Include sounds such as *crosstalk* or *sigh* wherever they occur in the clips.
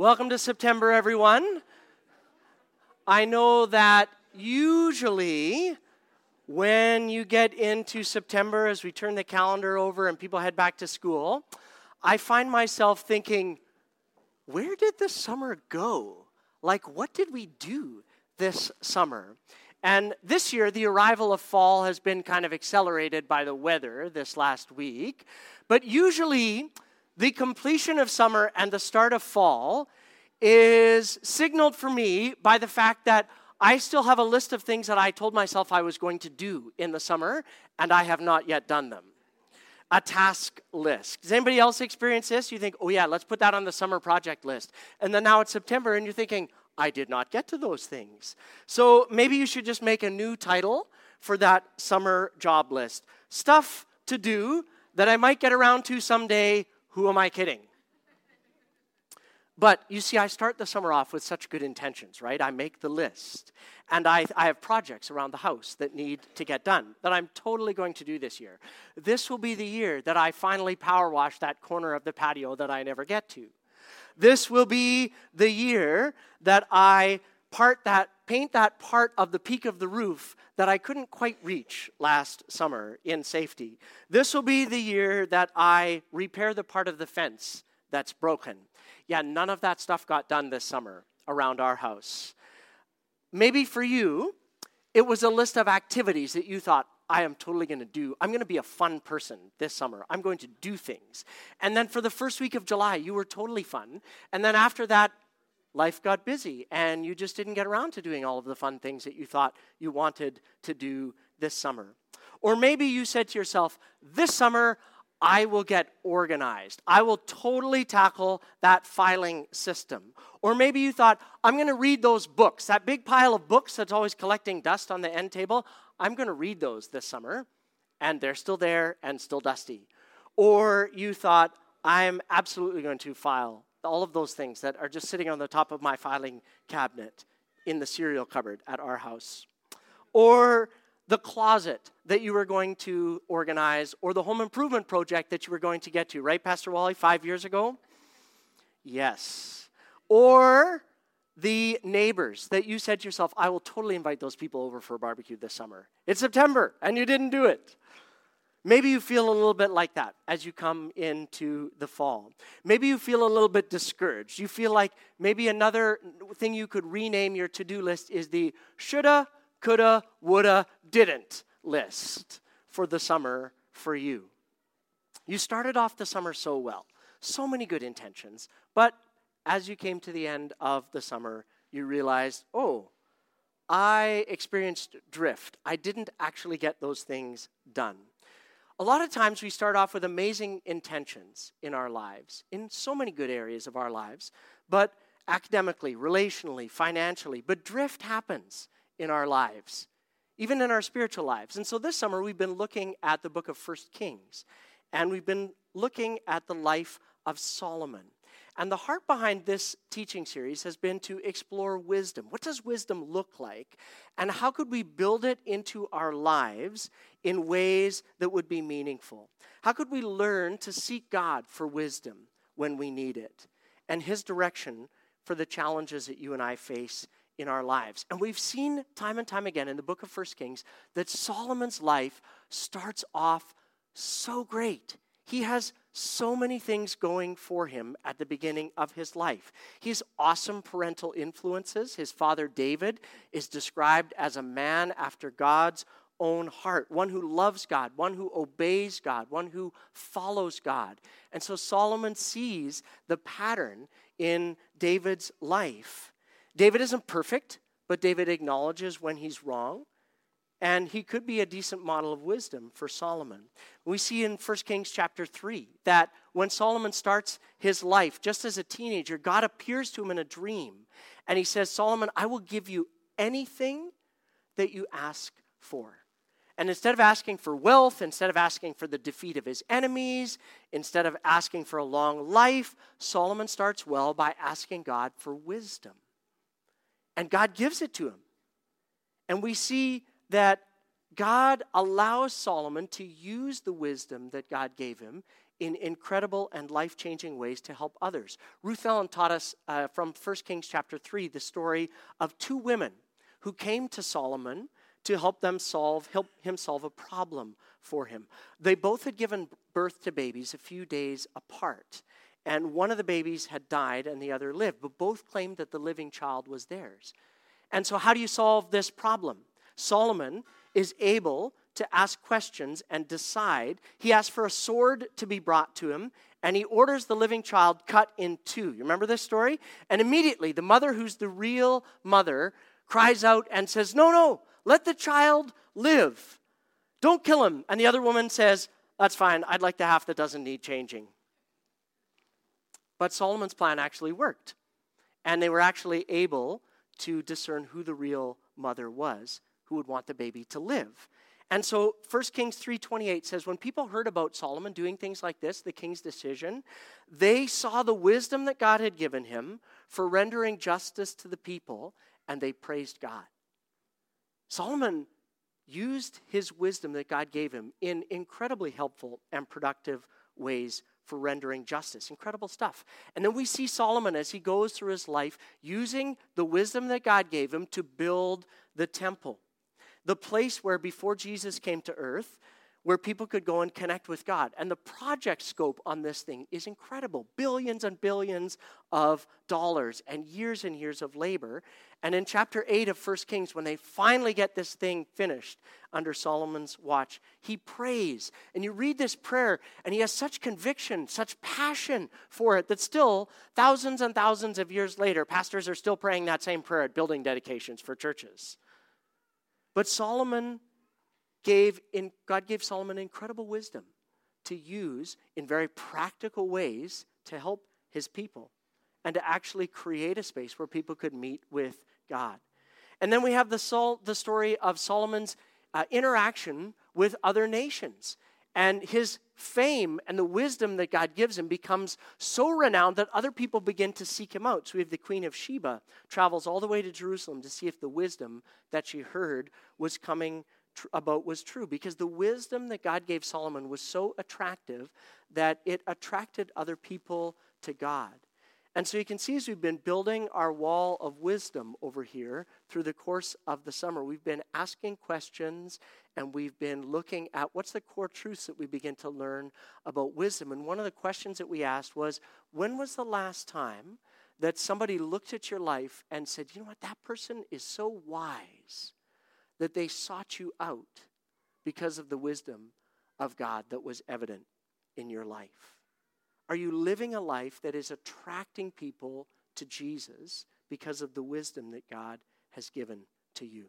Welcome to September, everyone. I know that usually when you get into September, as we turn the calendar over and people head back to school, I find myself thinking, where did the summer go? Like, what did we do this summer? And this year, the arrival of fall has been kind of accelerated by the weather this last week. But usually, the completion of summer and the start of fall is signaled for me by the fact that I still have a list of things that I told myself I was going to do in the summer, and I have not yet done them. A task list. Does anybody else experience this? You think, oh, yeah, let's put that on the summer project list. And then now it's September, and you're thinking, I did not get to those things. So maybe you should just make a new title for that summer job list stuff to do that I might get around to someday who am I kidding? But you see, I start the summer off with such good intentions, right? I make the list. And I, I have projects around the house that need to get done that I'm totally going to do this year. This will be the year that I finally power wash that corner of the patio that I never get to. This will be the year that I part that paint that part of the peak of the roof that I couldn't quite reach last summer in safety. This will be the year that I repair the part of the fence that's broken. Yeah, none of that stuff got done this summer around our house. Maybe for you, it was a list of activities that you thought, I am totally going to do. I'm going to be a fun person this summer. I'm going to do things. And then for the first week of July, you were totally fun. And then after that, life got busy and you just didn't get around to doing all of the fun things that you thought you wanted to do this summer. Or maybe you said to yourself, This summer, I will get organized. I will totally tackle that filing system. Or maybe you thought, I'm going to read those books, that big pile of books that's always collecting dust on the end table. I'm going to read those this summer, and they're still there and still dusty. Or you thought, I'm absolutely going to file all of those things that are just sitting on the top of my filing cabinet in the cereal cupboard at our house. Or the closet that you were going to organize, or the home improvement project that you were going to get to, right, Pastor Wally, five years ago? Yes. Or the neighbors that you said to yourself, I will totally invite those people over for a barbecue this summer. It's September, and you didn't do it. Maybe you feel a little bit like that as you come into the fall. Maybe you feel a little bit discouraged. You feel like maybe another thing you could rename your to do list is the shoulda, coulda, woulda, didn't list for the summer for you. You started off the summer so well, so many good intentions, but as you came to the end of the summer, you realized, oh, I experienced drift. I didn't actually get those things done. A lot of times we start off with amazing intentions in our lives, in so many good areas of our lives, but academically, relationally, financially, but drift happens in our lives, even in our spiritual lives. And so this summer we've been looking at the book of First Kings, and we've been looking at the life of Solomon. And the heart behind this teaching series has been to explore wisdom. What does wisdom look like? And how could we build it into our lives in ways that would be meaningful? How could we learn to seek God for wisdom when we need it and His direction for the challenges that you and I face in our lives? And we've seen time and time again in the book of First Kings that Solomon's life starts off so great. He has so many things going for him at the beginning of his life. He's awesome parental influences. His father David is described as a man after God's own heart, one who loves God, one who obeys God, one who follows God. And so Solomon sees the pattern in David's life. David isn't perfect, but David acknowledges when he's wrong and he could be a decent model of wisdom for Solomon. We see in 1 Kings chapter 3 that when Solomon starts his life, just as a teenager, God appears to him in a dream. And he says, Solomon, I will give you anything that you ask for. And instead of asking for wealth, instead of asking for the defeat of his enemies, instead of asking for a long life, Solomon starts well by asking God for wisdom. And God gives it to him. And we see that God allows Solomon to use the wisdom that God gave him in incredible and life changing ways to help others. Ruth Ellen taught us uh, from 1 Kings chapter 3 the story of two women who came to Solomon to help them solve help him solve a problem for him. They both had given birth to babies a few days apart. And one of the babies had died and the other lived, but both claimed that the living child was theirs. And so, how do you solve this problem? Solomon is able to ask questions and decide. He asks for a sword to be brought to him, and he orders the living child cut in two. You remember this story? And immediately, the mother, who's the real mother, cries out and says, No, no, let the child live. Don't kill him. And the other woman says, That's fine. I'd like the half that doesn't need changing. But Solomon's plan actually worked. And they were actually able to discern who the real mother was who would want the baby to live. And so 1 Kings 3:28 says when people heard about Solomon doing things like this, the king's decision, they saw the wisdom that God had given him for rendering justice to the people and they praised God. Solomon used his wisdom that God gave him in incredibly helpful and productive ways for rendering justice. Incredible stuff. And then we see Solomon as he goes through his life using the wisdom that God gave him to build the temple. The place where before Jesus came to earth, where people could go and connect with God. And the project scope on this thing is incredible billions and billions of dollars and years and years of labor. And in chapter 8 of 1 Kings, when they finally get this thing finished under Solomon's watch, he prays. And you read this prayer, and he has such conviction, such passion for it that still, thousands and thousands of years later, pastors are still praying that same prayer at building dedications for churches. But Solomon gave in, God gave Solomon incredible wisdom to use in very practical ways to help his people and to actually create a space where people could meet with God. And then we have the, Sol, the story of Solomon's uh, interaction with other nations. And his fame and the wisdom that God gives him becomes so renowned that other people begin to seek him out. So we have the Queen of Sheba travels all the way to Jerusalem to see if the wisdom that she heard was coming tr- about was true because the wisdom that God gave Solomon was so attractive that it attracted other people to God. And so you can see as we've been building our wall of wisdom over here through the course of the summer, we've been asking questions and we've been looking at what's the core truths that we begin to learn about wisdom. And one of the questions that we asked was when was the last time that somebody looked at your life and said, you know what, that person is so wise that they sought you out because of the wisdom of God that was evident in your life? Are you living a life that is attracting people to Jesus because of the wisdom that God has given to you?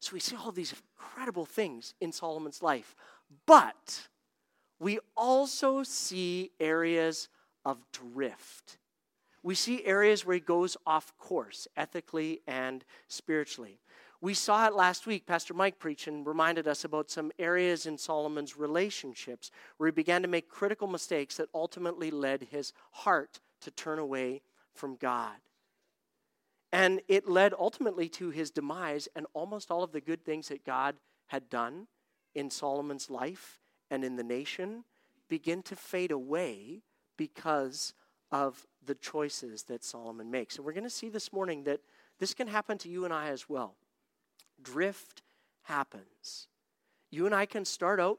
So we see all these incredible things in Solomon's life, but we also see areas of drift. We see areas where he goes off course ethically and spiritually. We saw it last week. Pastor Mike preached and reminded us about some areas in Solomon's relationships where he began to make critical mistakes that ultimately led his heart to turn away from God. And it led ultimately to his demise and almost all of the good things that God had done in Solomon's life and in the nation begin to fade away because of the choices that Solomon makes. And we're going to see this morning that this can happen to you and I as well drift happens. You and I can start out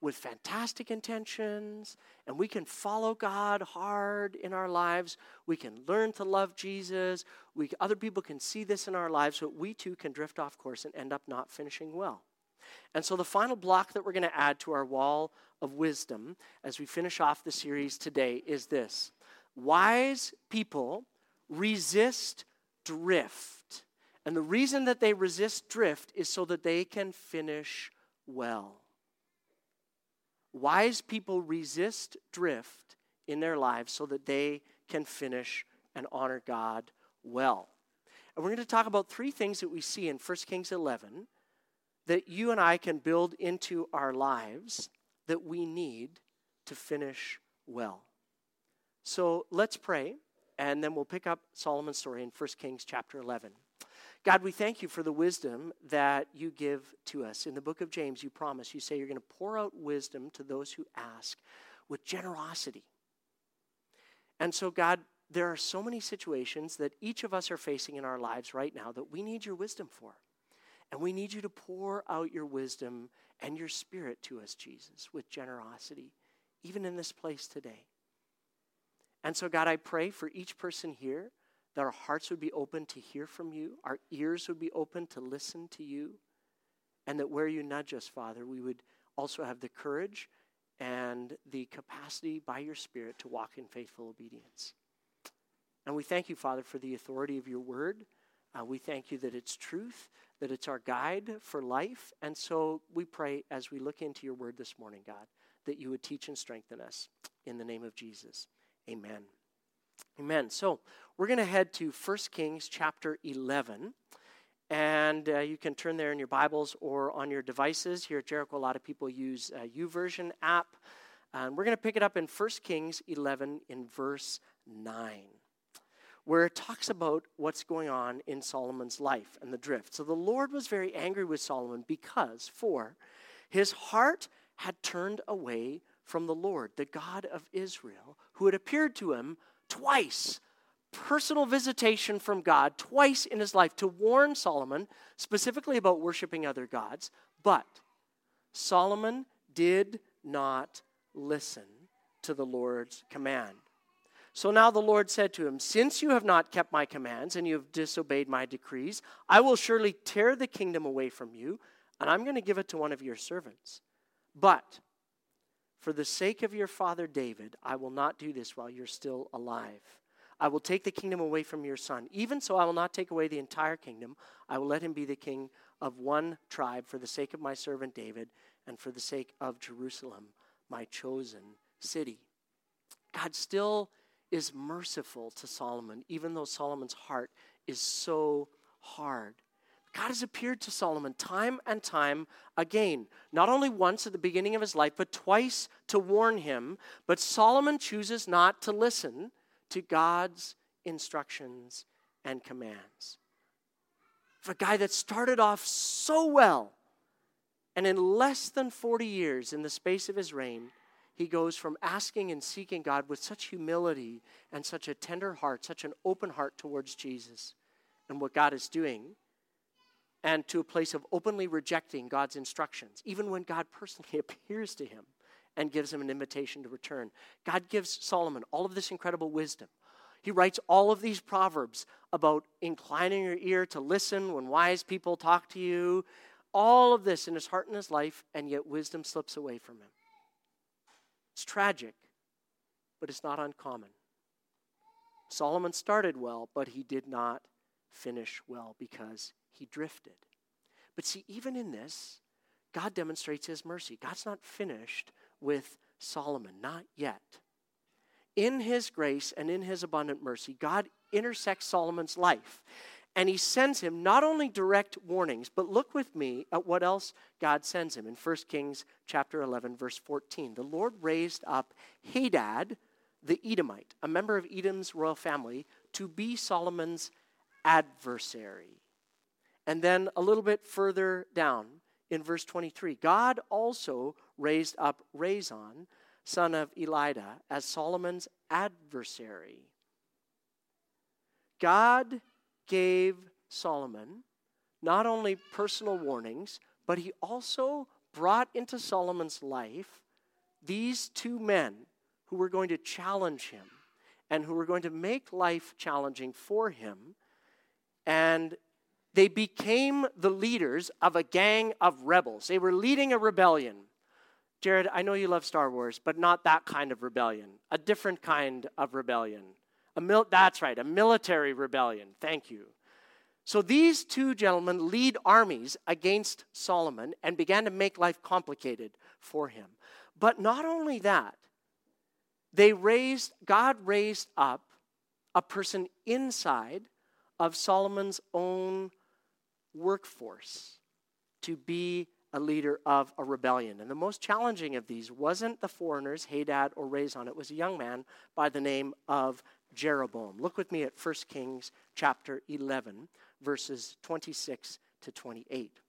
with fantastic intentions and we can follow God hard in our lives. We can learn to love Jesus. We, other people can see this in our lives, but we too can drift off course and end up not finishing well. And so, the final block that we're going to add to our wall of wisdom as we finish off the series today is this wise people resist drift. And the reason that they resist drift is so that they can finish well. Wise people resist drift in their lives so that they can finish and honor God well. And we're going to talk about three things that we see in 1 Kings 11 that you and I can build into our lives that we need to finish well. So let's pray, and then we'll pick up Solomon's story in 1 Kings chapter 11. God, we thank you for the wisdom that you give to us. In the book of James, you promise, you say you're going to pour out wisdom to those who ask. with generosity. And so, God, there are so many situations that each of us are facing in our lives right now that we need your wisdom for. And we need you to pour out your wisdom and your spirit to us, Jesus, with generosity, even in this place today. And so, God, I pray for each person here that our hearts would be open to hear from you, our ears would be open to listen to you, and that where you nudge us, Father, we would also have the courage and the capacity by your Spirit to walk in faithful obedience. And we thank you, Father, for the authority of your word. Uh, we thank you that it's truth, that it's our guide for life. And so we pray as we look into your word this morning, God, that you would teach and strengthen us. In the name of Jesus, amen. Amen. So we're going to head to 1 Kings chapter 11. And uh, you can turn there in your Bibles or on your devices. Here at Jericho, a lot of people use a YouVersion app. And we're going to pick it up in 1 Kings 11 in verse 9 where it talks about what's going on in Solomon's life and the drift. So the Lord was very angry with Solomon because, for his heart had turned away from the Lord, the God of Israel, who had appeared to him twice. Personal visitation from God twice in his life to warn Solomon specifically about worshiping other gods. But Solomon did not listen to the Lord's command. So now the Lord said to him, Since you have not kept my commands and you have disobeyed my decrees, I will surely tear the kingdom away from you, and I'm going to give it to one of your servants. But for the sake of your father David, I will not do this while you're still alive. I will take the kingdom away from your son. Even so, I will not take away the entire kingdom. I will let him be the king of one tribe for the sake of my servant David and for the sake of Jerusalem, my chosen city. God still is merciful to Solomon, even though Solomon's heart is so hard. God has appeared to Solomon time and time again, not only once at the beginning of his life, but twice to warn him. But Solomon chooses not to listen to God's instructions and commands. For a guy that started off so well, and in less than 40 years, in the space of his reign, he goes from asking and seeking God with such humility and such a tender heart, such an open heart towards Jesus and what God is doing, and to a place of openly rejecting God's instructions, even when God personally *laughs* appears to him and gives him an invitation to return. God gives Solomon all of this incredible wisdom. He writes all of these proverbs about inclining your ear to listen when wise people talk to you, all of this in his heart and his life, and yet wisdom slips away from him. It's tragic, but it's not uncommon. Solomon started well, but he did not finish well because he drifted. But see, even in this, God demonstrates his mercy. God's not finished with Solomon, not yet. In his grace and in his abundant mercy, God intersects Solomon's life and he sends him not only direct warnings, but look with me at what else God sends him in 1 Kings chapter 11 verse 14. The Lord raised up Hadad the Edomite, a member of Edom's royal family, to be Solomon's adversary. And then a little bit further down in verse 23, God also raised up Rezon, son of Eliada, as Solomon's adversary. God gave Solomon not only personal warnings, but he also brought into Solomon's life these two men who were going to challenge him and who were going to make life challenging for him. And they became the leaders of a gang of rebels. They were leading a rebellion. Jared, I know you love Star Wars, but not that kind of rebellion, a different kind of rebellion. A mil- that's right, a military rebellion. Thank you. So these two gentlemen lead armies against Solomon and began to make life complicated for him. But not only that, they raised, God raised up a person inside of Solomon's own workforce to be a leader of a rebellion. And the most challenging of these wasn't the foreigners, Hadad or Rezon. It was a young man by the name of Jeroboam. Look with me at 1 Kings chapter 11, verses 26 to 28.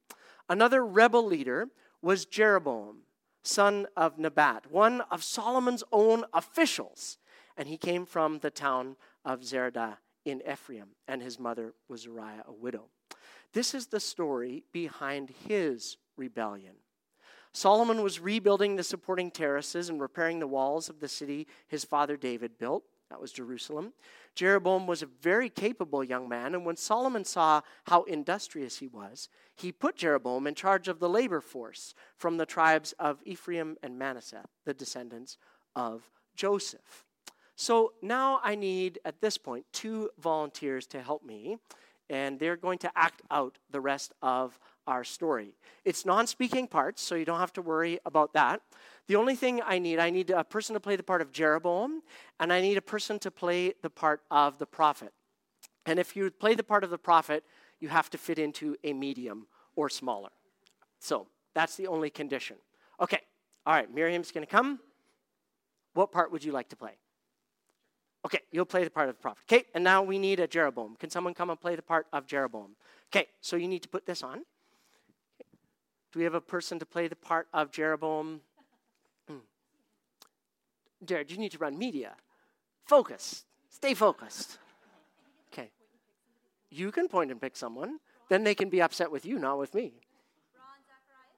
Another rebel leader was Jeroboam, son of Nebat, one of Solomon's own officials. And he came from the town of Zeredah in Ephraim, and his mother was Uriah, a widow. This is the story behind his rebellion. Solomon was rebuilding the supporting terraces and repairing the walls of the city his father David built. That was Jerusalem. Jeroboam was a very capable young man, and when Solomon saw how industrious he was, he put Jeroboam in charge of the labor force from the tribes of Ephraim and Manasseh, the descendants of Joseph. So now I need, at this point, two volunteers to help me, and they're going to act out the rest of our story. It's non speaking parts, so you don't have to worry about that. The only thing I need, I need a person to play the part of Jeroboam, and I need a person to play the part of the prophet. And if you play the part of the prophet, you have to fit into a medium or smaller. So that's the only condition. Okay, all right, Miriam's gonna come. What part would you like to play? Okay, you'll play the part of the prophet. Okay, and now we need a Jeroboam. Can someone come and play the part of Jeroboam? Okay, so you need to put this on. Do we have a person to play the part of Jeroboam? Hmm. Jared, you need to run media. Focus. Stay focused. Okay. You can point and pick someone. Then they can be upset with you, not with me.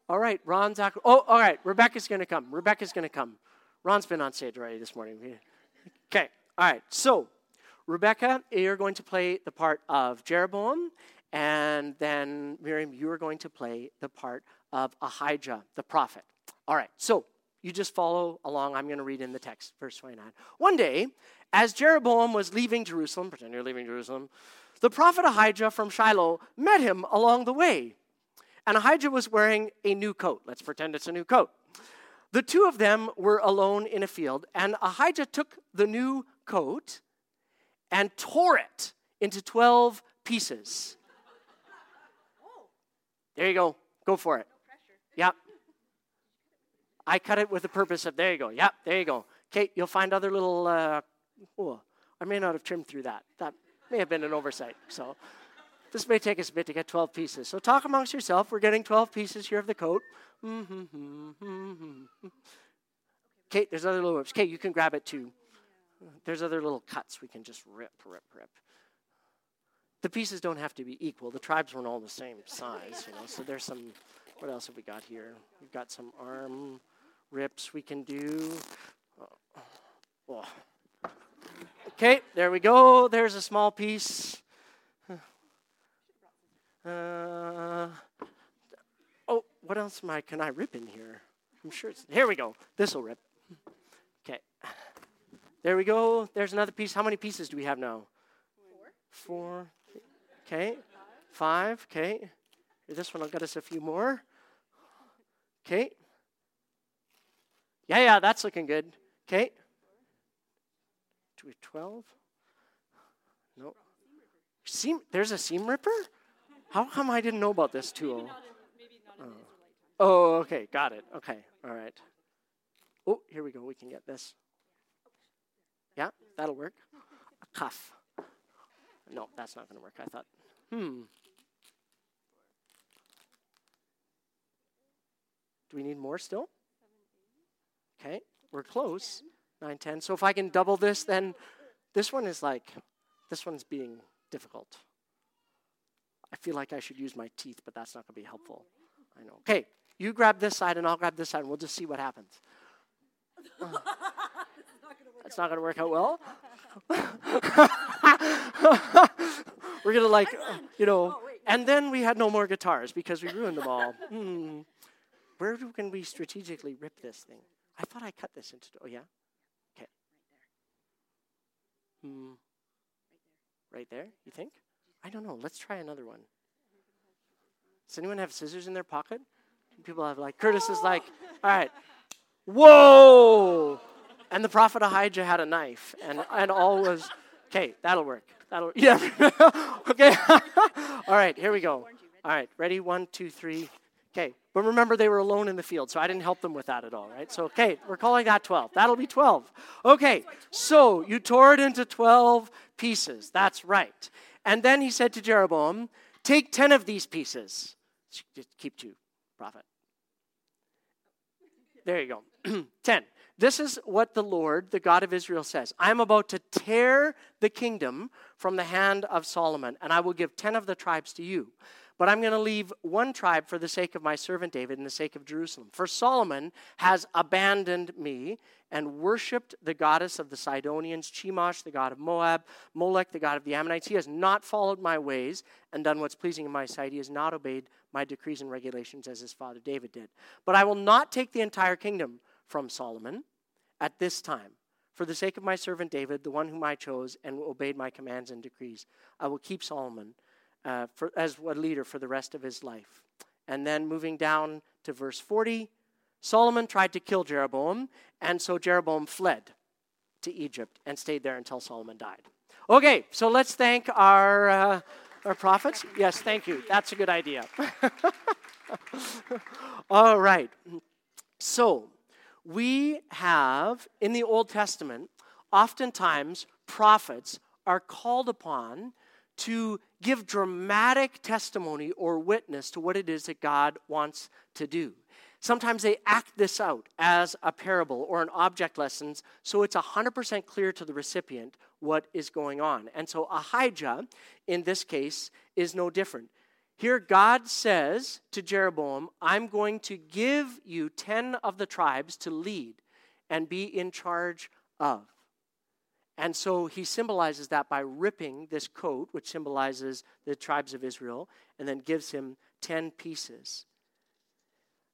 All right, Ron Zacharias. Oh, all right. Rebecca's going to come. Rebecca's going to come. Ron's been on stage already this morning. Okay. All right. So, Rebecca, you're going to play the part of Jeroboam, and then Miriam, you are going to play the part of Ahijah, the prophet. All right, so you just follow along. I'm going to read in the text, verse 29. One day, as Jeroboam was leaving Jerusalem, pretend you're leaving Jerusalem, the prophet Ahijah from Shiloh met him along the way. And Ahijah was wearing a new coat. Let's pretend it's a new coat. The two of them were alone in a field, and Ahijah took the new coat and tore it into 12 pieces. There you go. Go for it. Yep. I cut it with the purpose of, there you go. Yep, there you go. Kate, you'll find other little, uh, oh, I may not have trimmed through that. That may have been an oversight. So this may take us a bit to get 12 pieces. So talk amongst yourself. We're getting 12 pieces here of the coat. Mm-hmm, mm-hmm, mm-hmm. Kate, there's other little whips. Kate, you can grab it too. There's other little cuts we can just rip, rip, rip. The pieces don't have to be equal. The tribes weren't all the same size, you know. So there's some what else have we got here? We've got some arm rips we can do. Oh. Okay, there we go. There's a small piece. Uh, oh, what else am I, can I rip in here? I'm sure it's, here we go. This will rip. There we go. There's another piece. How many pieces do we have now? Four. Four. Okay. Five. Okay. This one will get us a few more. Okay. Yeah, yeah, that's looking good. Okay. Do we 12? No. Seam, there's a seam ripper? How come I didn't know about this tool? Oh. oh, okay, got it. Okay, all right. Oh, here we go. We can get this. Yeah, that'll work. A cuff. No, that's not going to work. I thought, hmm. Do we need more still? Okay, we're close. 9, 10. So if I can double this, then this one is like, this one's being difficult. I feel like I should use my teeth, but that's not going to be helpful. I know. Okay, you grab this side and I'll grab this side, and we'll just see what happens. *laughs* that's not going to work out well. *laughs* We're going to, like, you know, and then we had no more guitars because we ruined them all. Hmm. Where can we strategically rip this thing? I thought I cut this into. Oh yeah. Okay. Hmm. Right there. You think? I don't know. Let's try another one. Does anyone have scissors in their pocket? People have like Curtis is like, all right, whoa, and the prophet Ahijah had a knife, and and all was okay. That'll work. That'll yeah. *laughs* okay. *laughs* all right. Here we go. All right. Ready? One, two, three. Okay, but remember they were alone in the field, so I didn't help them with that at all, right? So, okay, we're calling that 12. That'll be 12. Okay, so you tore it into 12 pieces. That's right. And then he said to Jeroboam, Take 10 of these pieces. Just keep two, prophet. There you go. *clears throat* 10. This is what the Lord, the God of Israel, says I am about to tear the kingdom from the hand of Solomon, and I will give 10 of the tribes to you. But I'm going to leave one tribe for the sake of my servant David and the sake of Jerusalem. For Solomon has abandoned me and worshiped the goddess of the Sidonians, Chemosh, the god of Moab, Molech, the god of the Ammonites. He has not followed my ways and done what's pleasing in my sight. He has not obeyed my decrees and regulations as his father David did. But I will not take the entire kingdom from Solomon at this time. For the sake of my servant David, the one whom I chose and obeyed my commands and decrees, I will keep Solomon uh, for, as a leader for the rest of his life. And then moving down to verse 40, Solomon tried to kill Jeroboam, and so Jeroboam fled to Egypt and stayed there until Solomon died. Okay, so let's thank our, uh, our prophets. Yes, thank you. That's a good idea. *laughs* All right. So, we have in the Old Testament, oftentimes prophets are called upon to give dramatic testimony or witness to what it is that God wants to do. Sometimes they act this out as a parable or an object lesson, so it's 100% clear to the recipient what is going on. And so Ahijah, in this case, is no different. Here, God says to Jeroboam, I'm going to give you 10 of the tribes to lead and be in charge of. And so he symbolizes that by ripping this coat, which symbolizes the tribes of Israel, and then gives him 10 pieces.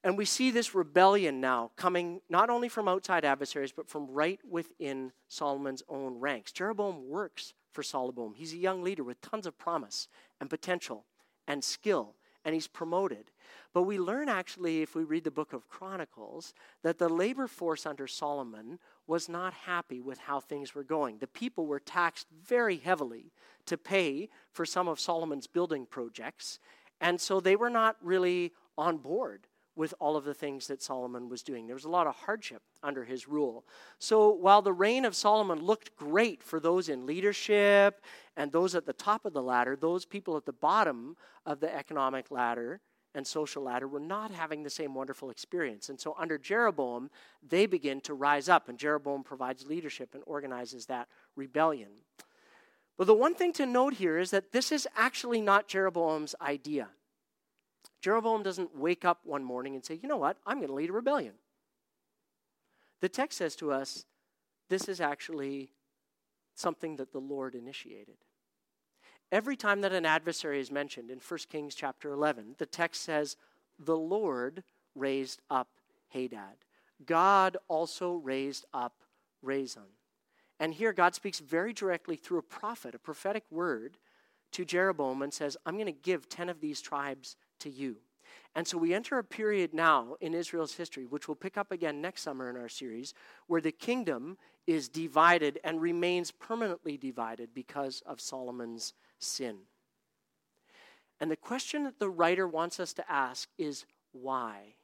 And we see this rebellion now coming not only from outside adversaries, but from right within Solomon's own ranks. Jeroboam works for Solomon. He's a young leader with tons of promise and potential and skill, and he's promoted. But we learn actually, if we read the book of Chronicles, that the labor force under Solomon was not happy with how things were going. The people were taxed very heavily to pay for some of Solomon's building projects, and so they were not really on board with all of the things that Solomon was doing. There was a lot of hardship under his rule. So while the reign of Solomon looked great for those in leadership and those at the top of the ladder, those people at the bottom of the economic ladder and social ladder were not having the same wonderful experience. And so under Jeroboam, they begin to rise up, and Jeroboam provides leadership and organizes that rebellion. But the one thing to note here is that this is actually not Jeroboam's idea. Jeroboam doesn't wake up one morning and say, you know what, I'm going to lead a rebellion. The text says to us, this is actually something that the Lord initiated. Every time that an adversary is mentioned in 1 Kings chapter 11, the text says, The Lord raised up Hadad. God also raised up Rezon. And here God speaks very directly through a prophet, a prophetic word to Jeroboam, and says, I'm going to give 10 of these tribes to you. And so we enter a period now in Israel's history, which we'll pick up again next summer in our series, where the kingdom is divided and remains permanently divided because of Solomon's sin. And the question that the writer wants us to ask is why?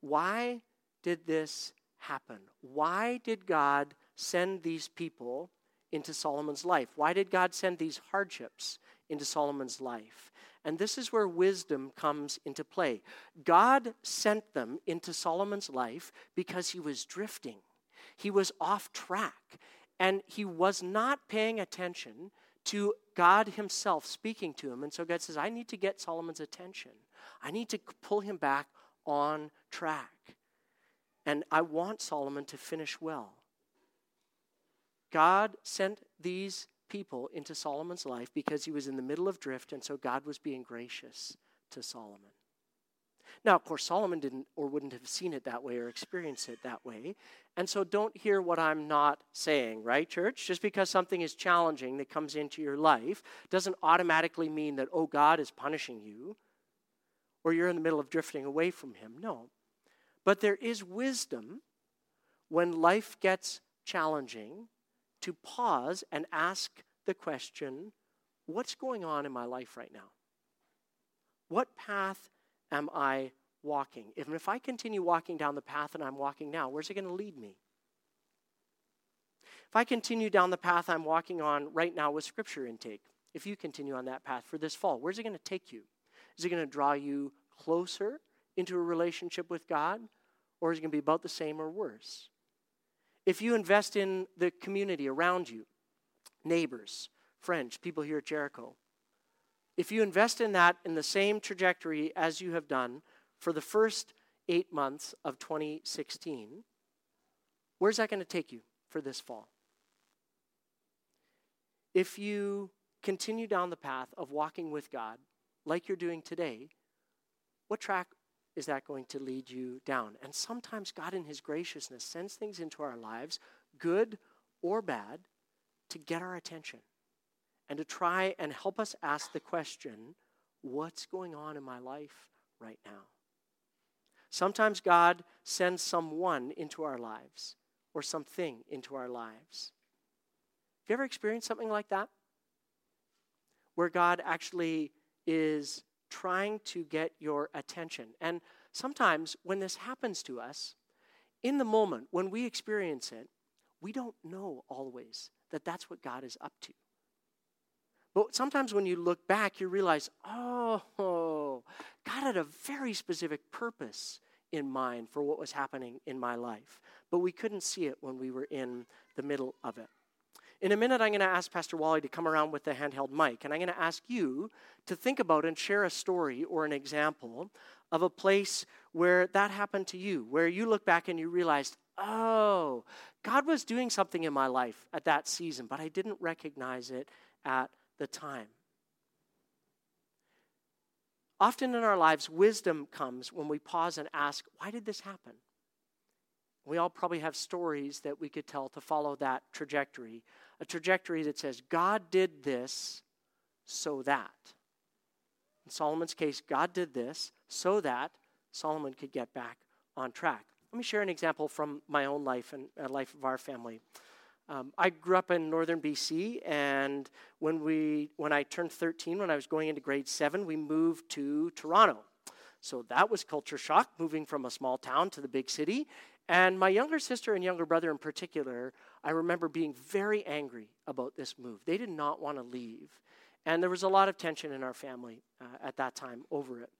Why did this happen? Why did God send these people into Solomon's life? Why did God send these hardships into Solomon's life? And this is where wisdom comes into play. God sent them into Solomon's life because he was drifting, he was off track, and he was not paying attention to God Himself speaking to him. And so God says, I need to get Solomon's attention. I need to pull him back on track. And I want Solomon to finish well. God sent these people into Solomon's life because he was in the middle of drift, and so God was being gracious to Solomon. Now, of course, Solomon didn't or wouldn't have seen it that way or experienced it that way. And so don't hear what I'm not saying, right, church? Just because something is challenging that comes into your life doesn't automatically mean that, oh, God is punishing you or you're in the middle of drifting away from Him. No. But there is wisdom when life gets challenging to pause and ask the question what's going on in my life right now? What path am I walking? If, if I continue walking down the path that I'm walking now, where's it going to lead me? If I continue down the path I'm walking on right now with scripture intake, if you continue on that path for this fall, where's it going to take you? Is it going to draw you closer into a relationship with God? or is it going to be about the same or worse? If you invest in the community around you, neighbors, friends, people here at Jericho, if you invest in that in the same trajectory as you have done for the first eight months of 2016, where's that going to take you for this fall? If you continue down the path of walking with God like you're doing today, what track is that going to lead you down? And sometimes God, in His graciousness, sends things into our lives, good or bad, to get our attention and to try and help us ask the question what's going on in my life right now? Sometimes God sends someone into our lives or something into our lives. Have you ever experienced something like that? Where God actually is trying to get your attention. And sometimes when this happens to us, in the moment, when we experience it, we don't know always that that's what God is up to. Sometimes when you look back, you realize, oh, God had a very specific purpose in mind for what was happening in my life. But we couldn't see it when we were in the middle of it. In a minute, I'm going to ask Pastor Wally to come around with the handheld mic, and I'm going to ask you to think about and share a story or an example of a place where that happened to you, where you look back and you realized, oh, God was doing something in my life at that season, but I didn't recognize it at the time. Often in our lives, wisdom comes when we pause and ask, why did this happen? We all probably have stories that we could tell to follow that trajectory a trajectory that says, God did this so that. In Solomon's case, God did this so that Solomon could get back on track. Let me share an example from my own life and uh, life of our family. Um, I grew up in northern BC, and when we when I turned 13, when I was going into grade seven, we moved to Toronto. So that was culture shock, moving from a small town to the big city. And my younger sister and younger brother in particular, I remember being very angry about this move. They did not want to leave. And there was a lot of tension in our family uh, at that time over it.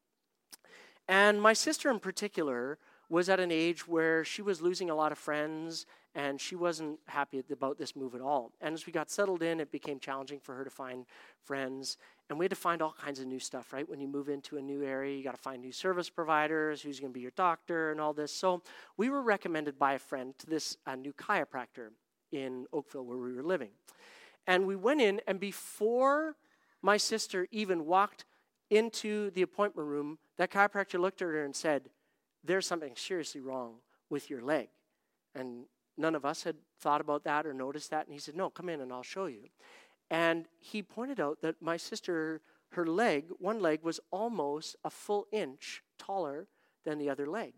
And my sister in particular was at an age where she was losing a lot of friends and she wasn't happy about this move at all. And as we got settled in, it became challenging for her to find friends. And we had to find all kinds of new stuff, right? When you move into a new area, you got to find new service providers, who's going to be your doctor, and all this. So we were recommended by a friend to this uh, new chiropractor in Oakville where we were living. And we went in, and before my sister even walked into the appointment room, that chiropractor looked at her and said, There's something seriously wrong with your leg. And none of us had thought about that or noticed that. And he said, No, come in and I'll show you. And he pointed out that my sister, her leg, one leg, was almost a full inch taller than the other leg.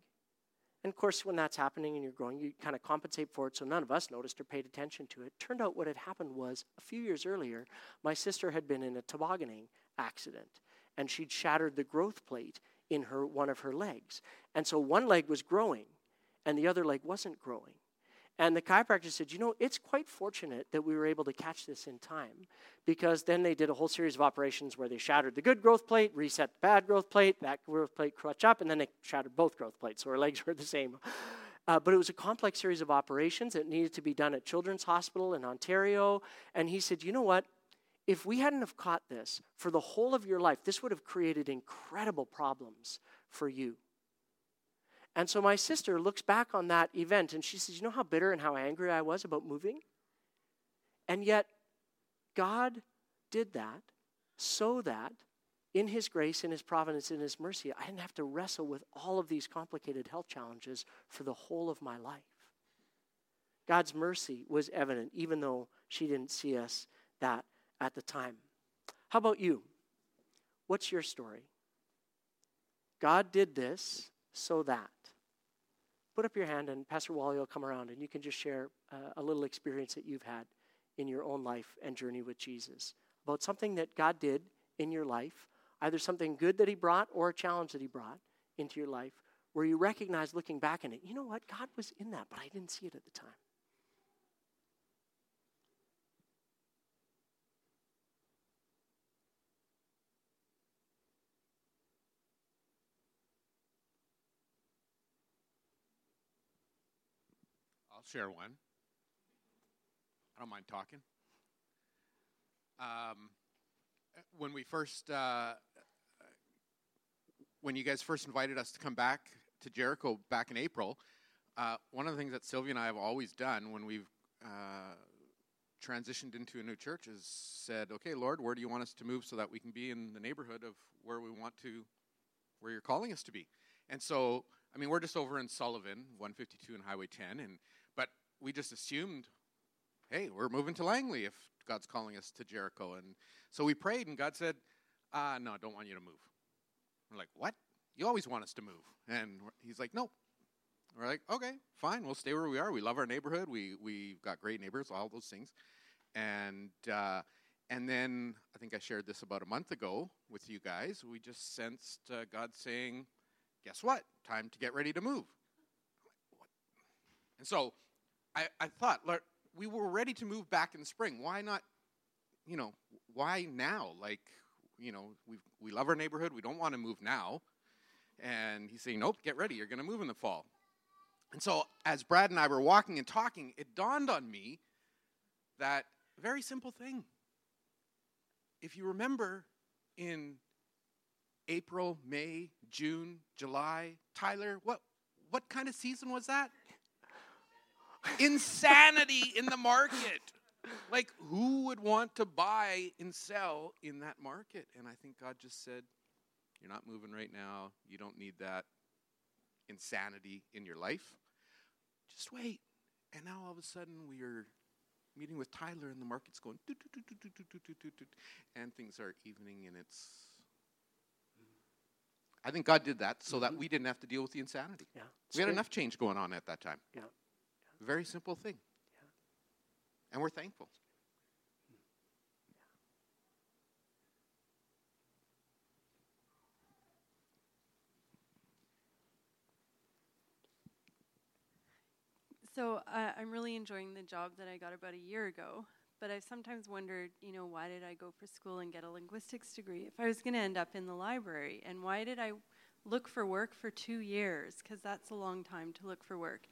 And of course, when that's happening and you're growing, you kind of compensate for it, so none of us noticed or paid attention to it. Turned out what had happened was a few years earlier, my sister had been in a tobogganing accident, and she'd shattered the growth plate in her one of her legs. And so one leg was growing, and the other leg wasn't growing. And the chiropractor said, you know, it's quite fortunate that we were able to catch this in time because then they did a whole series of operations where they shattered the good growth plate, reset the bad growth plate, that growth plate crutch up, and then they shattered both growth plates, so our *laughs* legs were the same. Uh, but it was a complex series of operations that needed to be done at Children's Hospital in Ontario. And he said, you know what? If we hadn't have caught this for the whole of your life, this would have created incredible problems for you. And so my sister looks back on that event and she says, You know how bitter and how angry I was about moving? And yet, God did that so that in His grace, in His providence, in His mercy, I didn't have to wrestle with all of these complicated health challenges for the whole of my life. God's mercy was evident, even though she didn't see us that at the time. How about you? What's your story? God did this so that put up your hand and Pastor Wally will come around and you can just share uh, a little experience that you've had in your own life and journey with Jesus about something that God did in your life, either something good that He brought or a challenge that He brought into your life, where you recognize looking back in it, you know what? God was in that, but I didn't see it at the time. Share one. I don't mind talking. Um, when we first, uh, when you guys first invited us to come back to Jericho back in April, uh, one of the things that Sylvia and I have always done when we've uh, transitioned into a new church is said, "Okay, Lord, where do you want us to move so that we can be in the neighborhood of where we want to, where you're calling us to be?" And so, I mean, we're just over in Sullivan, 152 and Highway 10, and we just assumed, hey, we're moving to Langley if God's calling us to Jericho, and so we prayed, and God said, uh, "No, I don't want you to move." We're like, "What? You always want us to move?" And He's like, "Nope." We're like, okay, fine, we'll stay where we are. We love our neighborhood. We we've got great neighbors, all those things, and uh, and then I think I shared this about a month ago with you guys. We just sensed uh, God saying, "Guess what? Time to get ready to move." And so, I I thought, we were ready to move back in the spring. Why not? You know, why now? Like, you know, we we love our neighborhood. We don't want to move now. And he's saying, nope, get ready. You're going to move in the fall. And so, as Brad and I were walking and talking, it dawned on me that very simple thing. If you remember in April, May, June, July, Tyler, what, what kind of season was that? Insanity in the market. Like, who would want to buy and sell in that market? And I think God just said, You're not moving right now. You don't need that insanity in your life. Just wait. And now all of a sudden we are meeting with Tyler and the market's going and things are evening and it's I think God did that so mm-hmm. that we didn't have to deal with the insanity. Yeah, we had great. enough change going on at that time. Yeah. Very simple thing. Yeah. And we're thankful. So uh, I'm really enjoying the job that I got about a year ago. But I've sometimes wondered, you know, why did I go for school and get a linguistics degree if I was going to end up in the library? And why did I look for work for two years? Because that's a long time to look for work.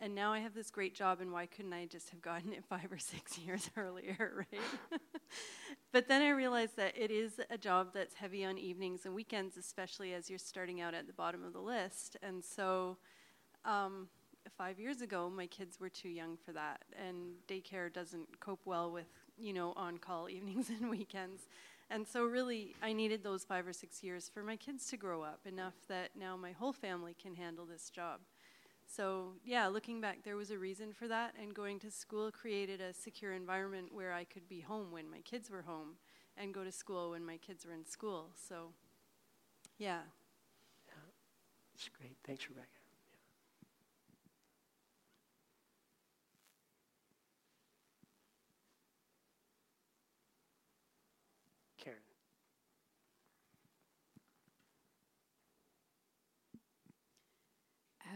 And now I have this great job, and why couldn't I just have gotten it *laughs* five or six years *laughs* earlier, right? *laughs* but then I realized that it is a job that's heavy on evenings and weekends, especially as you're starting out at the bottom of the list. And so, um, five years ago, my kids were too young for that, and daycare doesn't cope well with you know on call evenings and weekends. And so, really, I needed those five or six years for my kids to grow up enough that now my whole family can handle this job. So, yeah, looking back, there was a reason for that, and going to school created a secure environment where I could be home when my kids were home and go to school when my kids were in school. So, yeah. Yeah, it's great. Thanks, Rebecca.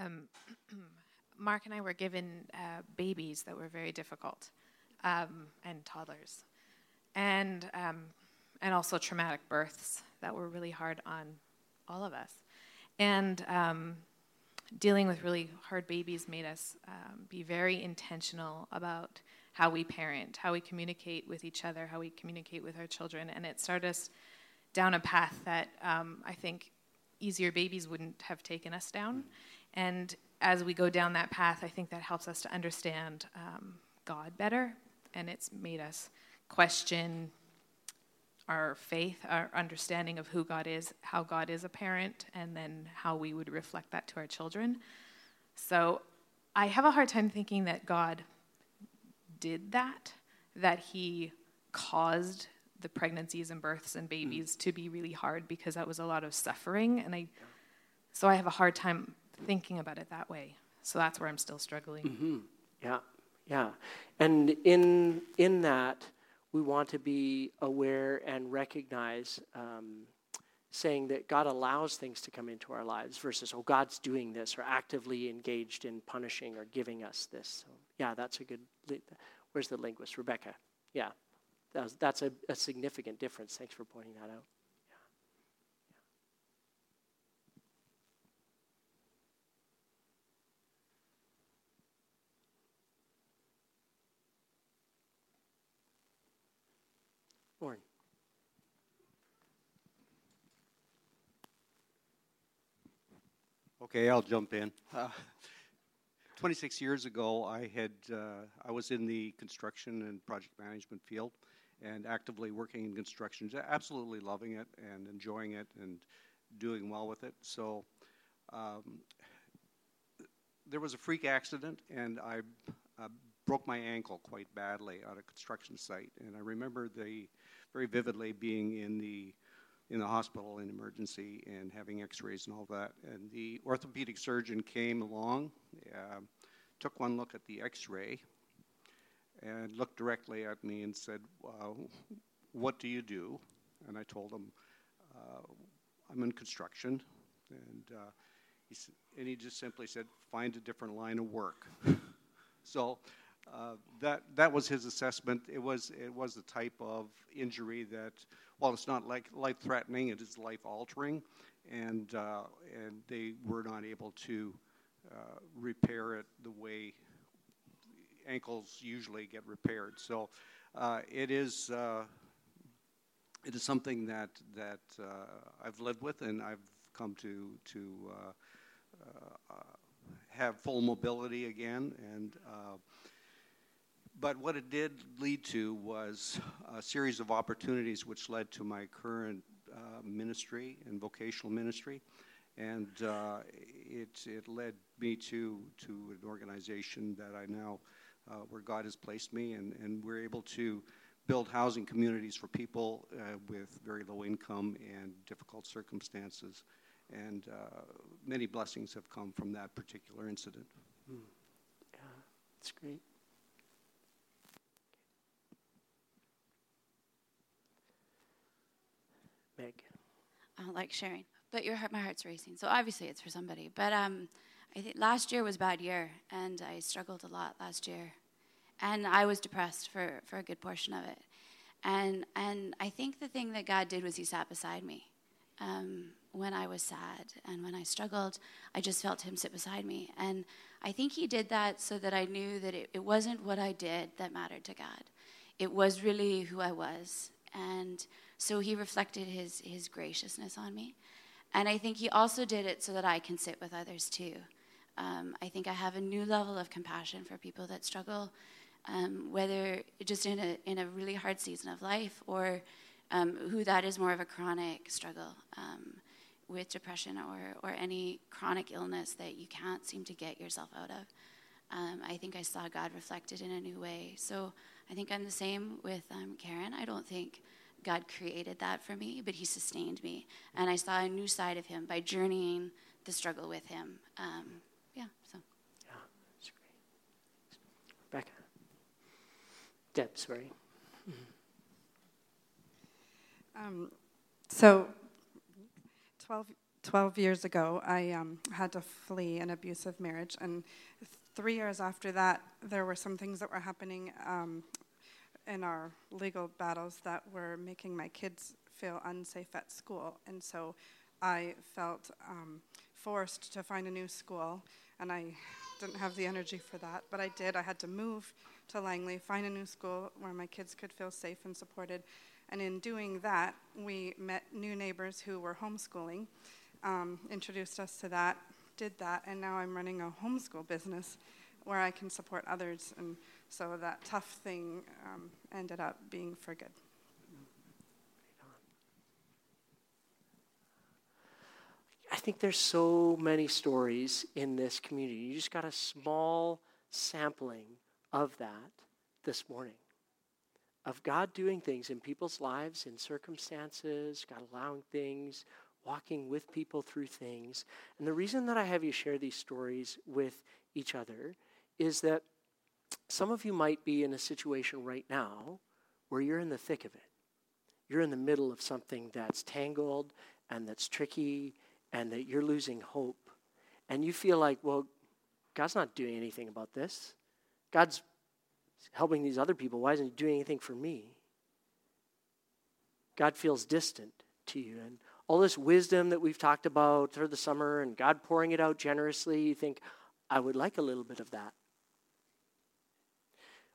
um, Mark and I were given uh, babies that were very difficult um, and toddlers, and um, and also traumatic births that were really hard on all of us, and um, dealing with really hard babies made us um, be very intentional about how we parent, how we communicate with each other, how we communicate with our children, and it started us down a path that um, I think easier babies wouldn't have taken us down. And as we go down that path, I think that helps us to understand um, God better, and it's made us question our faith, our understanding of who God is, how God is a parent, and then how we would reflect that to our children. So I have a hard time thinking that God did that, that He caused the pregnancies and births and babies mm. to be really hard because that was a lot of suffering. And I, so I have a hard time thinking about it that way. So that's where I'm still struggling. Mm-hmm. Yeah, yeah. And in, in that, we want to be aware and recognize um, saying that God allows things to come into our lives versus, oh, God's doing this or actively engaged in punishing or giving us this. So, yeah, that's a good. Where's the linguist? Rebecca. Yeah, that's, that's a, a significant difference. Thanks for pointing that out. Okay, I'll jump in. Uh, 26 years ago, I had uh, I was in the construction and project management field, and actively working in construction, absolutely loving it and enjoying it and doing well with it. So. Um, there was a freak accident, and I uh, broke my ankle quite badly on a construction site. And I remember the very vividly being in the in the hospital in emergency and having X-rays and all that. And the orthopedic surgeon came along, uh, took one look at the X-ray, and looked directly at me and said, "What do you do?" And I told him, uh, "I'm in construction." And uh, he, and he just simply said, find a different line of work. *laughs* so uh, that, that was his assessment. It was, it was the type of injury that, while it's not like life threatening, it is life altering. And, uh, and they were not able to uh, repair it the way ankles usually get repaired. So uh, it is uh, it is something that that uh, I've lived with and I've come to to uh, have full mobility again. And but what it did lead to was a series of opportunities which led to my current uh, ministry and vocational ministry. And uh, it, it led me to, to an organization that I now, uh, where God has placed me, and, and we're able to build housing communities for people uh, with very low income and difficult circumstances and uh, many blessings have come from that particular incident. Mm. Yeah, that's great. I don't like sharing, but your heart, my heart's racing. So obviously it's for somebody. But um, I think last year was a bad year, and I struggled a lot last year, and I was depressed for for a good portion of it. And and I think the thing that God did was He sat beside me. Um, when I was sad and when I struggled, I just felt him sit beside me. And I think he did that so that I knew that it, it wasn't what I did that mattered to God. It was really who I was. And so he reflected his, his graciousness on me. And I think he also did it so that I can sit with others too. Um, I think I have a new level of compassion for people that struggle, um, whether just in a, in a really hard season of life or um, who that is more of a chronic struggle. Um, with depression or, or any chronic illness that you can't seem to get yourself out of. Um, I think I saw God reflected in a new way. So I think I'm the same with um, Karen. I don't think God created that for me, but He sustained me. And I saw a new side of Him by journeying the struggle with Him. Um, yeah, so. Yeah, that's great. Rebecca. Deb, sorry. Um, so 12, 12 years ago, I um, had to flee an abusive marriage. And three years after that, there were some things that were happening um, in our legal battles that were making my kids feel unsafe at school. And so I felt um, forced to find a new school. And I didn't have the energy for that, but I did. I had to move to Langley, find a new school where my kids could feel safe and supported. And in doing that, we met new neighbors who were homeschooling, um, introduced us to that, did that, and now I'm running a homeschool business where I can support others. And so that tough thing um, ended up being for good. I think there's so many stories in this community. You just got a small sampling of that this morning of God doing things in people's lives, in circumstances, God allowing things, walking with people through things. And the reason that I have you share these stories with each other is that some of you might be in a situation right now where you're in the thick of it. You're in the middle of something that's tangled and that's tricky and that you're losing hope. And you feel like, well, God's not doing anything about this. God's helping these other people. Why isn't he doing anything for me? God feels distant to you. And all this wisdom that we've talked about through the summer and God pouring it out generously, you think, I would like a little bit of that.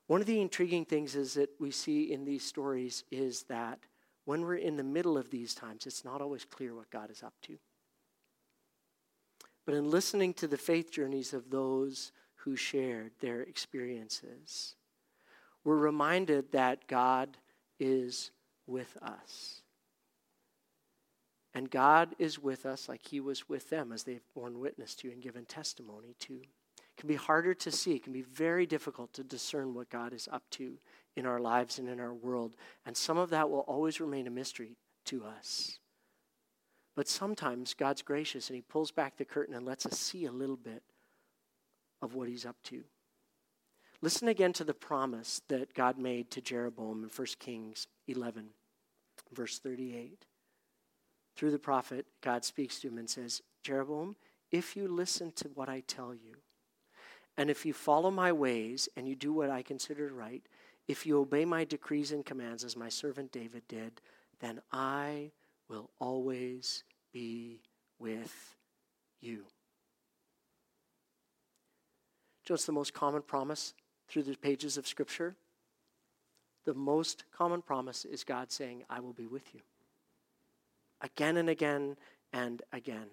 One of the intriguing things is that we see in these stories is that when we're in the middle of these times, it's not always clear what God is up to. but in listening to the faith journeys of those who shared their experiences. We're reminded that God is with us. And God is with us like He was with them as they've borne witness to and given testimony to. Can be harder to see, it can be very difficult to discern what God is up to in our lives and in our world. And some of that will always remain a mystery to us. But sometimes God's gracious and He pulls back the curtain and lets us see a little bit of what He's up to. Listen again to the promise that God made to Jeroboam in 1 Kings 11, verse 38. Through the prophet, God speaks to him and says, Jeroboam, if you listen to what I tell you, and if you follow my ways and you do what I consider right, if you obey my decrees and commands as my servant David did, then I will always be with you. Do you know the most common promise through the pages of Scripture? The most common promise is God saying, I will be with you. Again and again and again,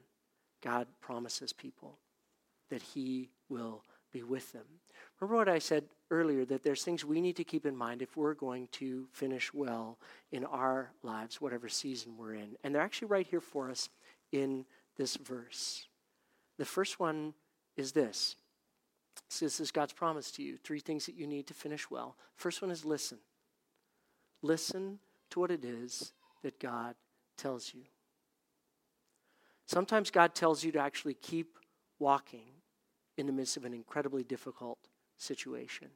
God promises people that He will be with them. Remember what I said earlier that there's things we need to keep in mind if we're going to finish well in our lives, whatever season we're in. And they're actually right here for us in this verse. The first one is this. This is God's promise to you. Three things that you need to finish well. First one is listen. Listen to what it is that God tells you. Sometimes God tells you to actually keep walking in the midst of an incredibly difficult situation.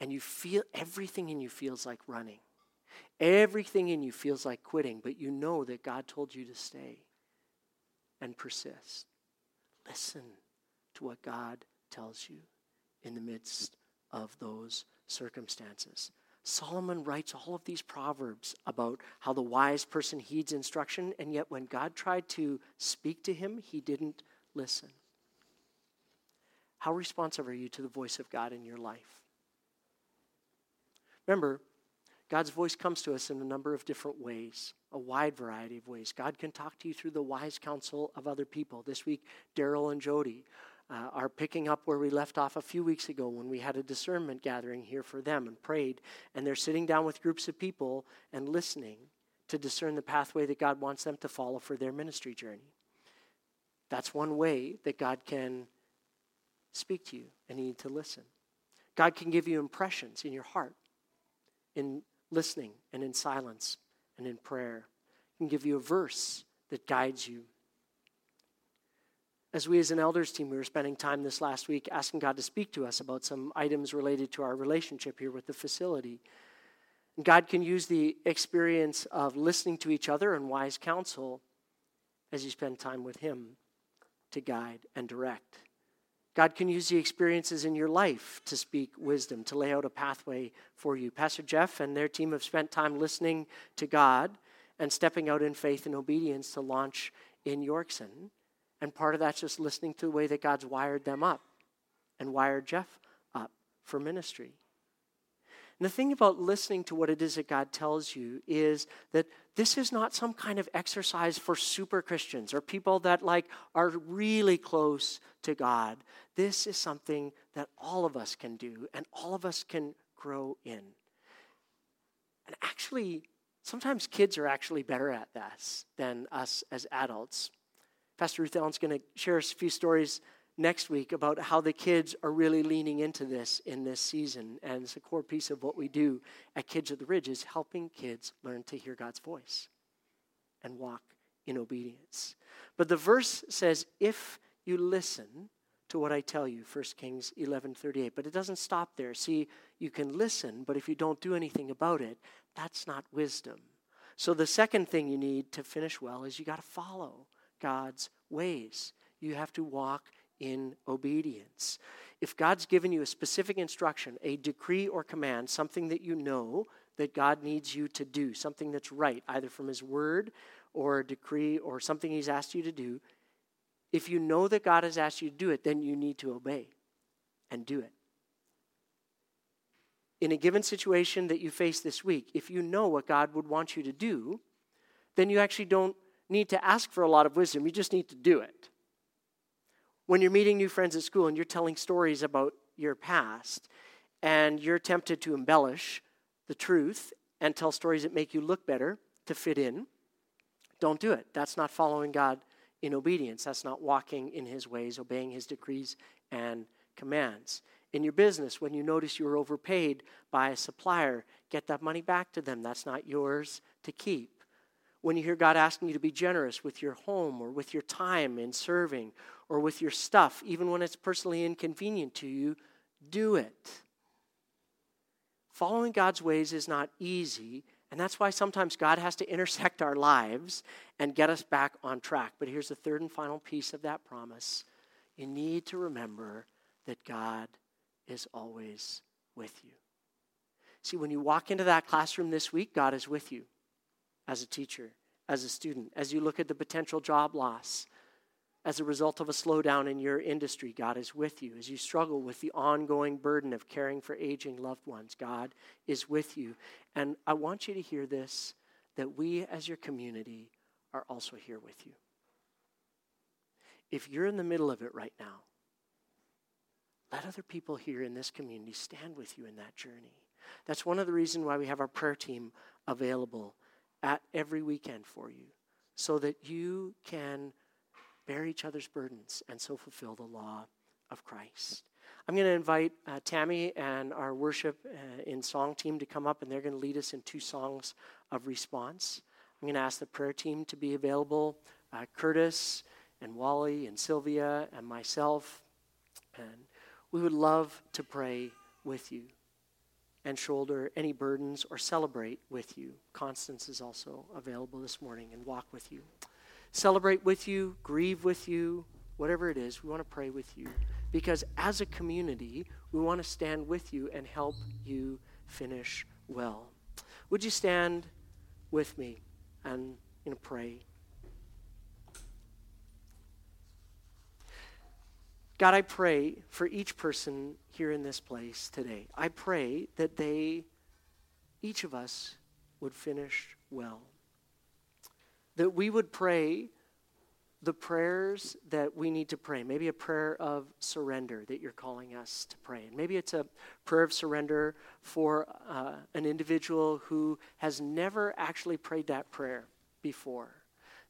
And you feel everything in you feels like running. Everything in you feels like quitting, but you know that God told you to stay and persist. Listen to what God tells you in the midst of those circumstances. Solomon writes all of these proverbs about how the wise person heeds instruction, and yet when God tried to speak to him, he didn't listen. How responsive are you to the voice of God in your life? Remember, God's voice comes to us in a number of different ways, a wide variety of ways. God can talk to you through the wise counsel of other people. This week, Daryl and Jody uh, are picking up where we left off a few weeks ago when we had a discernment gathering here for them and prayed. And they're sitting down with groups of people and listening to discern the pathway that God wants them to follow for their ministry journey. That's one way that God can speak to you and you need to listen. God can give you impressions in your heart in listening and in silence and in prayer. He can give you a verse that guides you. As we as an elders team, we were spending time this last week asking God to speak to us about some items related to our relationship here with the facility. And God can use the experience of listening to each other and wise counsel as you spend time with Him to guide and direct. God can use the experiences in your life to speak wisdom, to lay out a pathway for you. Pastor Jeff and their team have spent time listening to God and stepping out in faith and obedience to launch in Yorkson. And part of that's just listening to the way that God's wired them up and wired Jeff up for ministry. And the thing about listening to what it is that God tells you is that this is not some kind of exercise for super Christians or people that like are really close to God. This is something that all of us can do and all of us can grow in. And actually, sometimes kids are actually better at this than us as adults. Pastor Ruth Allen's going to share a few stories next week about how the kids are really leaning into this in this season. And it's a core piece of what we do at Kids of the Ridge is helping kids learn to hear God's voice and walk in obedience. But the verse says, if you listen to what I tell you, 1 Kings 11:38. But it doesn't stop there. See, you can listen, but if you don't do anything about it, that's not wisdom. So the second thing you need to finish well is you got to follow God's ways. You have to walk in obedience. If God's given you a specific instruction, a decree or command, something that you know that God needs you to do, something that's right, either from His word or a decree or something He's asked you to do, if you know that God has asked you to do it, then you need to obey and do it. In a given situation that you face this week, if you know what God would want you to do, then you actually don't need to ask for a lot of wisdom. You just need to do it When you're meeting new friends at school and you're telling stories about your past and you're tempted to embellish the truth and tell stories that make you look better to fit in, don't do it. That's not following God in obedience. That's not walking in His ways, obeying His decrees and commands. In your business, when you notice you're overpaid by a supplier, get that money back to them. That's not yours to keep. When you hear God asking you to be generous with your home or with your time in serving or with your stuff, even when it's personally inconvenient to you, do it. Following God's ways is not easy, and that's why sometimes God has to intersect our lives and get us back on track. But here's the third and final piece of that promise you need to remember that God is always with you. See, when you walk into that classroom this week, God is with you as a teacher, as a student, as you look at the potential job loss. As a result of a slowdown in your industry, God is with you. As you struggle with the ongoing burden of caring for aging loved ones, God is with you. And I want you to hear this that we as your community are also here with you. If you're in the middle of it right now, let other people here in this community stand with you in that journey. That's one of the reasons why we have our prayer team available at every weekend for you, so that you can bear each other's burdens and so fulfill the law of Christ. I'm going to invite uh, Tammy and our worship uh, in song team to come up, and they're going to lead us in two songs of response. I'm going to ask the prayer team to be available uh, Curtis and Wally and Sylvia and myself. And we would love to pray with you and shoulder any burdens or celebrate with you. Constance is also available this morning and walk with you. Celebrate with you, grieve with you, whatever it is, we want to pray with you. Because as a community, we want to stand with you and help you finish well. Would you stand with me and you know, pray? God, I pray for each person here in this place today. I pray that they, each of us, would finish well. That we would pray the prayers that we need to pray. Maybe a prayer of surrender that you're calling us to pray. And maybe it's a prayer of surrender for uh, an individual who has never actually prayed that prayer before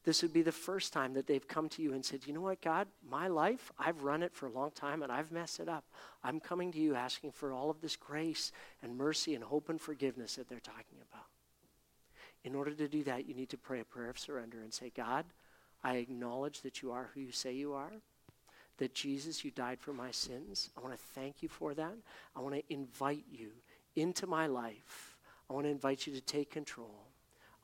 this would be the first time that they've come to you and said, You know what, God, my life, I've run it for a long time and I've messed it up. I'm coming to you asking for all of this grace and mercy and hope and forgiveness that they're talking about. In order to do that, you need to pray a prayer of surrender and say, God, I acknowledge that you are who you say you are, that Jesus, you died for my sins. I want to thank you for that. I want to invite you into my life. I want to invite you to take control.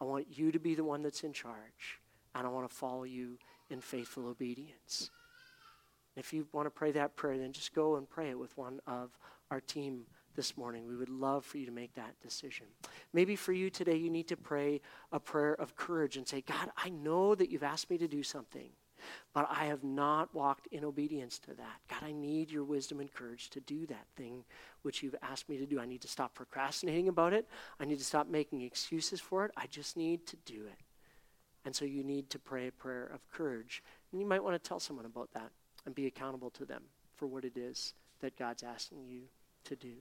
I want you to be the one that's in charge and I want to follow you in faithful obedience. If you want to pray that prayer, then just go and pray it with one of our team this morning. We would love for you to make that decision. Maybe for you today, you need to pray a prayer of courage and say, God, I know that you've asked me to do something, but I have not walked in obedience to that. God, I need your wisdom and courage to do that thing which you've asked me to do. I need to stop procrastinating about it. I need to stop making excuses for it. I just need to do it. And so you need to pray a prayer of courage. And you might want to tell someone about that and be accountable to them for what it is that God's asking you to do.